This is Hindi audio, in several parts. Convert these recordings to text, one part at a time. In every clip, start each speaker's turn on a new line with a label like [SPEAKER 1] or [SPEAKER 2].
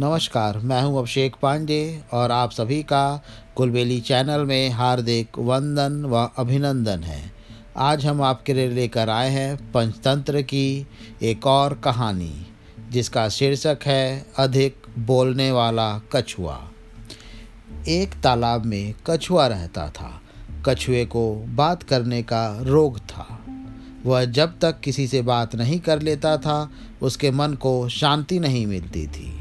[SPEAKER 1] नमस्कार, मैं हूँ अभिषेक पांडे और आप सभी का कुलबेली चैनल में हार्दिक वंदन व अभिनंदन है। आज हम आपके लिए लेकर आए हैं पंचतंत्र की एक और कहानी, जिसका शीर्षक है अधिक बोलने वाला कछुआ। एक तालाब में कछुआ रहता था। कछुए को बात करने का रोग था। वह जब तक किसी से बात नहीं कर लेता था, उसके मन को शांति नहीं मिलती थी।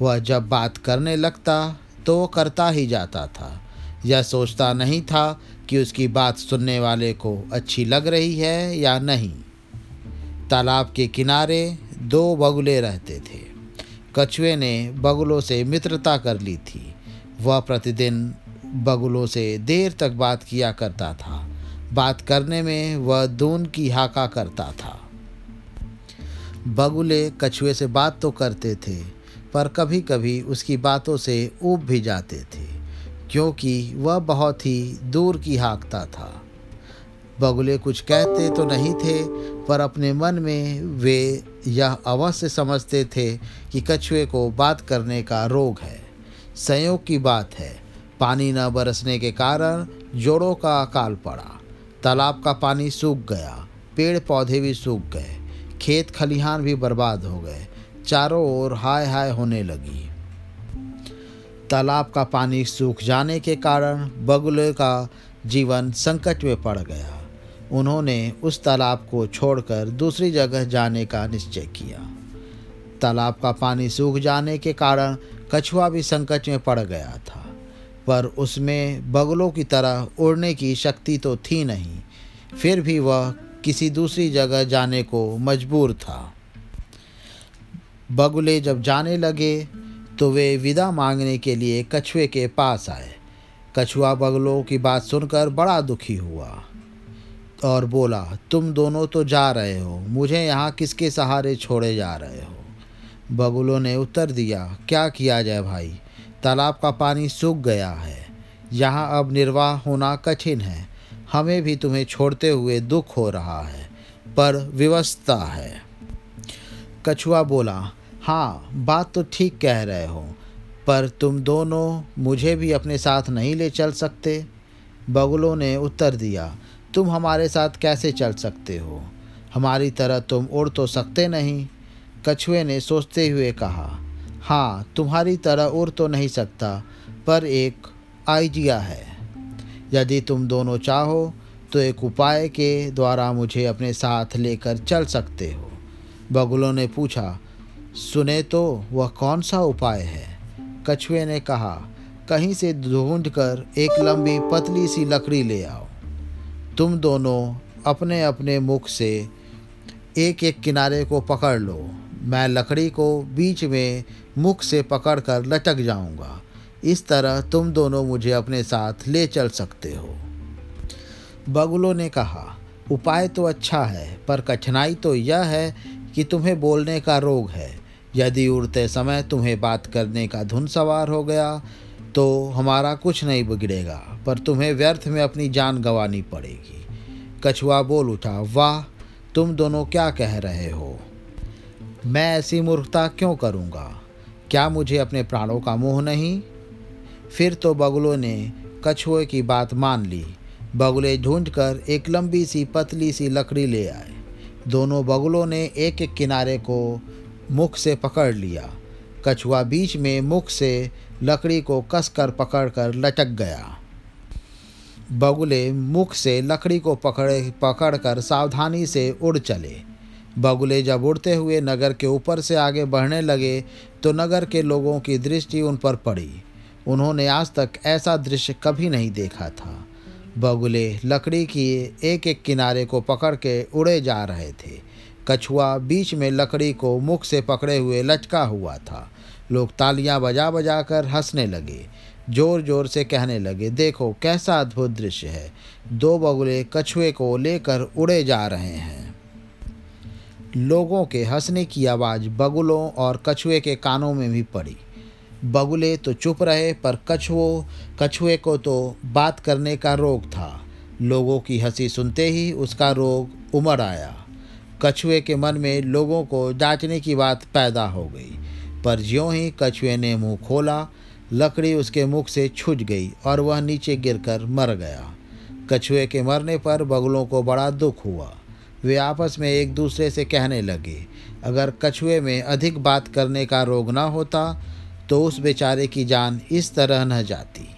[SPEAKER 1] वह जब बात करने लगता तो करता ही जाता था। यह सोचता नहीं था कि उसकी बात सुनने वाले को अच्छी लग रही है या नहीं। तालाब के किनारे दो बगुले रहते थे। कछुए ने बगुलों से मित्रता कर ली थी। वह प्रतिदिन बगुलों से देर तक बात किया करता था। बात करने में वह दून की हाका करता था। बगुले कछुए से बात तो करते थे पर कभी कभी उसकी बातों से ऊब भी जाते थे, क्योंकि वह बहुत ही दूर की हाँकता था। बगुले कुछ कहते तो नहीं थे, पर अपने मन में वे यह अवश्य समझते थे कि कछुए को बात करने का रोग है। संयोग की बात है, पानी न बरसने के कारण जोड़ों का अकाल पड़ा, तालाब का पानी सूख गया पेड़ पौधे भी सूख गए, खेत खलिहान भी बर्बाद हो गए चारों ओर हाय हाय होने लगी। तालाब का पानी सूख जाने के कारण बगुले का जीवन संकट में पड़ गया। उन्होंने उस तालाब को छोड़कर दूसरी जगह जाने का निश्चय किया। तालाब का पानी सूख जाने के कारण कछुआ भी संकट में पड़ गया था, पर उसमें बगलों की तरह उड़ने की शक्ति तो थी नहीं, फिर भी वह किसी दूसरी जगह जाने को मजबूर था। बगुले जब जाने लगे तो वे विदा मांगने के लिए कछुए के पास आए। कछुआ बगलों की बात सुनकर बड़ा दुखी हुआ और बोला, तुम दोनों तो जा रहे हो, मुझे यहाँ किसके सहारे छोड़े जा रहे हो? बगुलों ने उत्तर दिया, क्या किया जाए भाई, तालाब का पानी सूख गया है, यहाँ अब निर्वाह होना कठिन है, हमें भी तुम्हें छोड़ते हुए दुख हो रहा है, पर व्यवस्था है। कछुआ बोला हाँ बात तो ठीक कह रहे हो, पर तुम दोनों मुझे भी अपने साथ नहीं ले चल सकते। बगुलों ने उत्तर दिया, तुम हमारे साथ कैसे चल सकते हो? हमारी तरह तुम उड़ तो सकते नहीं, कछुए ने सोचते हुए कहा। हाँ तुम्हारी तरह उड़ तो नहीं सकता, पर एक आइडिया है। यदि तुम दोनों चाहो तो एक उपाय के द्वारा मुझे अपने साथ लेकर चल सकते हो। बगुलों ने पूछा सुने तो वह कौन सा उपाय है? कछुए ने कहा, कहीं से ढूंढ कर एक लंबी पतली सी लकड़ी ले आओ। तुम दोनों अपने अपने मुख से एक एक किनारे को पकड़ लो। मैं लकड़ी को बीच में मुख से पकड़कर लटक जाऊँगा। इस तरह तुम दोनों मुझे अपने साथ ले चल सकते हो। बगुलों ने कहा, उपाय तो अच्छा है, पर कठिनाई तो यह है कि तुम्हें बोलने का रोग है। यदि उड़ते समय तुम्हें बात करने का धुन सवार हो गया तो हमारा कुछ नहीं बिगड़ेगा, पर तुम्हें व्यर्थ में अपनी जान गंवानी पड़ेगी। कछुआ बोल उठा, वाह, तुम दोनों क्या कह रहे हो? मैं ऐसी मूर्खता क्यों करूँगा? क्या मुझे अपने प्राणों का मोह नहीं? फिर तो बगुलों ने कछुए की बात मान ली। बगुले ढूंढकर एक लंबी सी, पतली सी लकड़ी ले आए। दोनों बगुलों ने एक एक किनारे को मुख से पकड़ लिया। कछुआ बीच में मुख से लकड़ी को कसकर पकड़कर लटक गया। बगुले मुख से लकड़ी को पकड़े, पकड़कर सावधानी से उड़ चले। बगुले जब उड़ते हुए नगर के ऊपर से आगे बढ़ने लगे तो नगर के लोगों की दृष्टि उन पर पड़ी। उन्होंने आज तक ऐसा दृश्य कभी नहीं देखा था। बगुले लकड़ी की एक एक किनारे को पकड़ के उड़े जा रहे थे। कछुआ बीच में लकड़ी को मुख से पकड़े हुए लचका हुआ था। लोग तालियाँ बजा बजा कर हंसने लगे ज़ोर ज़ोर से कहने लगे, देखो, कैसा अद्भुत दृश्य है। दो बगुले कछुए को लेकर उड़े जा रहे हैं। लोगों के हंसने की आवाज़ बगुलों और कछुए के कानों में भी पड़ी। बगुले तो चुप रहे, पर कछुओ, कछुए को तो बात करने का रोग था। लोगों की हँसी सुनते ही उसका रोग उमड़ आया। कछुए के मन में लोगों को जांचने की बात पैदा हो गई। पर ज्यों ही कछुए ने मुँह खोला, लकड़ी उसके मुख से छुट गई और वह नीचे गिरकर मर गया। कछुए के मरने पर बगलों को बड़ा दुख हुआ। वे आपस में एक दूसरे से कहने लगे, अगर कछुए में अधिक बात करने का रोग ना होता तो उस बेचारे की जान इस तरह न जाती।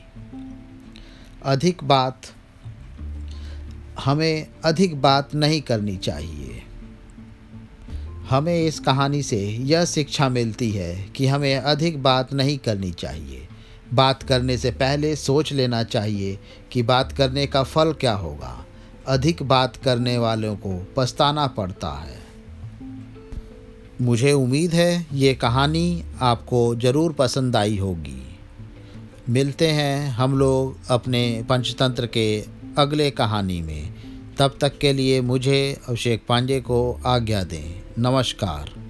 [SPEAKER 1] अधिक बात, हमें अधिक बात नहीं करनी चाहिए। हमें इस कहानी से यह शिक्षा मिलती है कि हमें अधिक बात नहीं करनी चाहिए। बात करने से पहले सोच लेना चाहिए कि बात करने का फल क्या होगा। अधिक बात करने वालों को पछताना पड़ता है। मुझे उम्मीद है ये कहानी आपको ज़रूर पसंद आई होगी। मिलते हैं हम लोग अपने पंचतंत्र के अगले कहानी में। तब तक के लिए मुझे अभिषेक पांडे को आज्ञा दें। नमस्कार।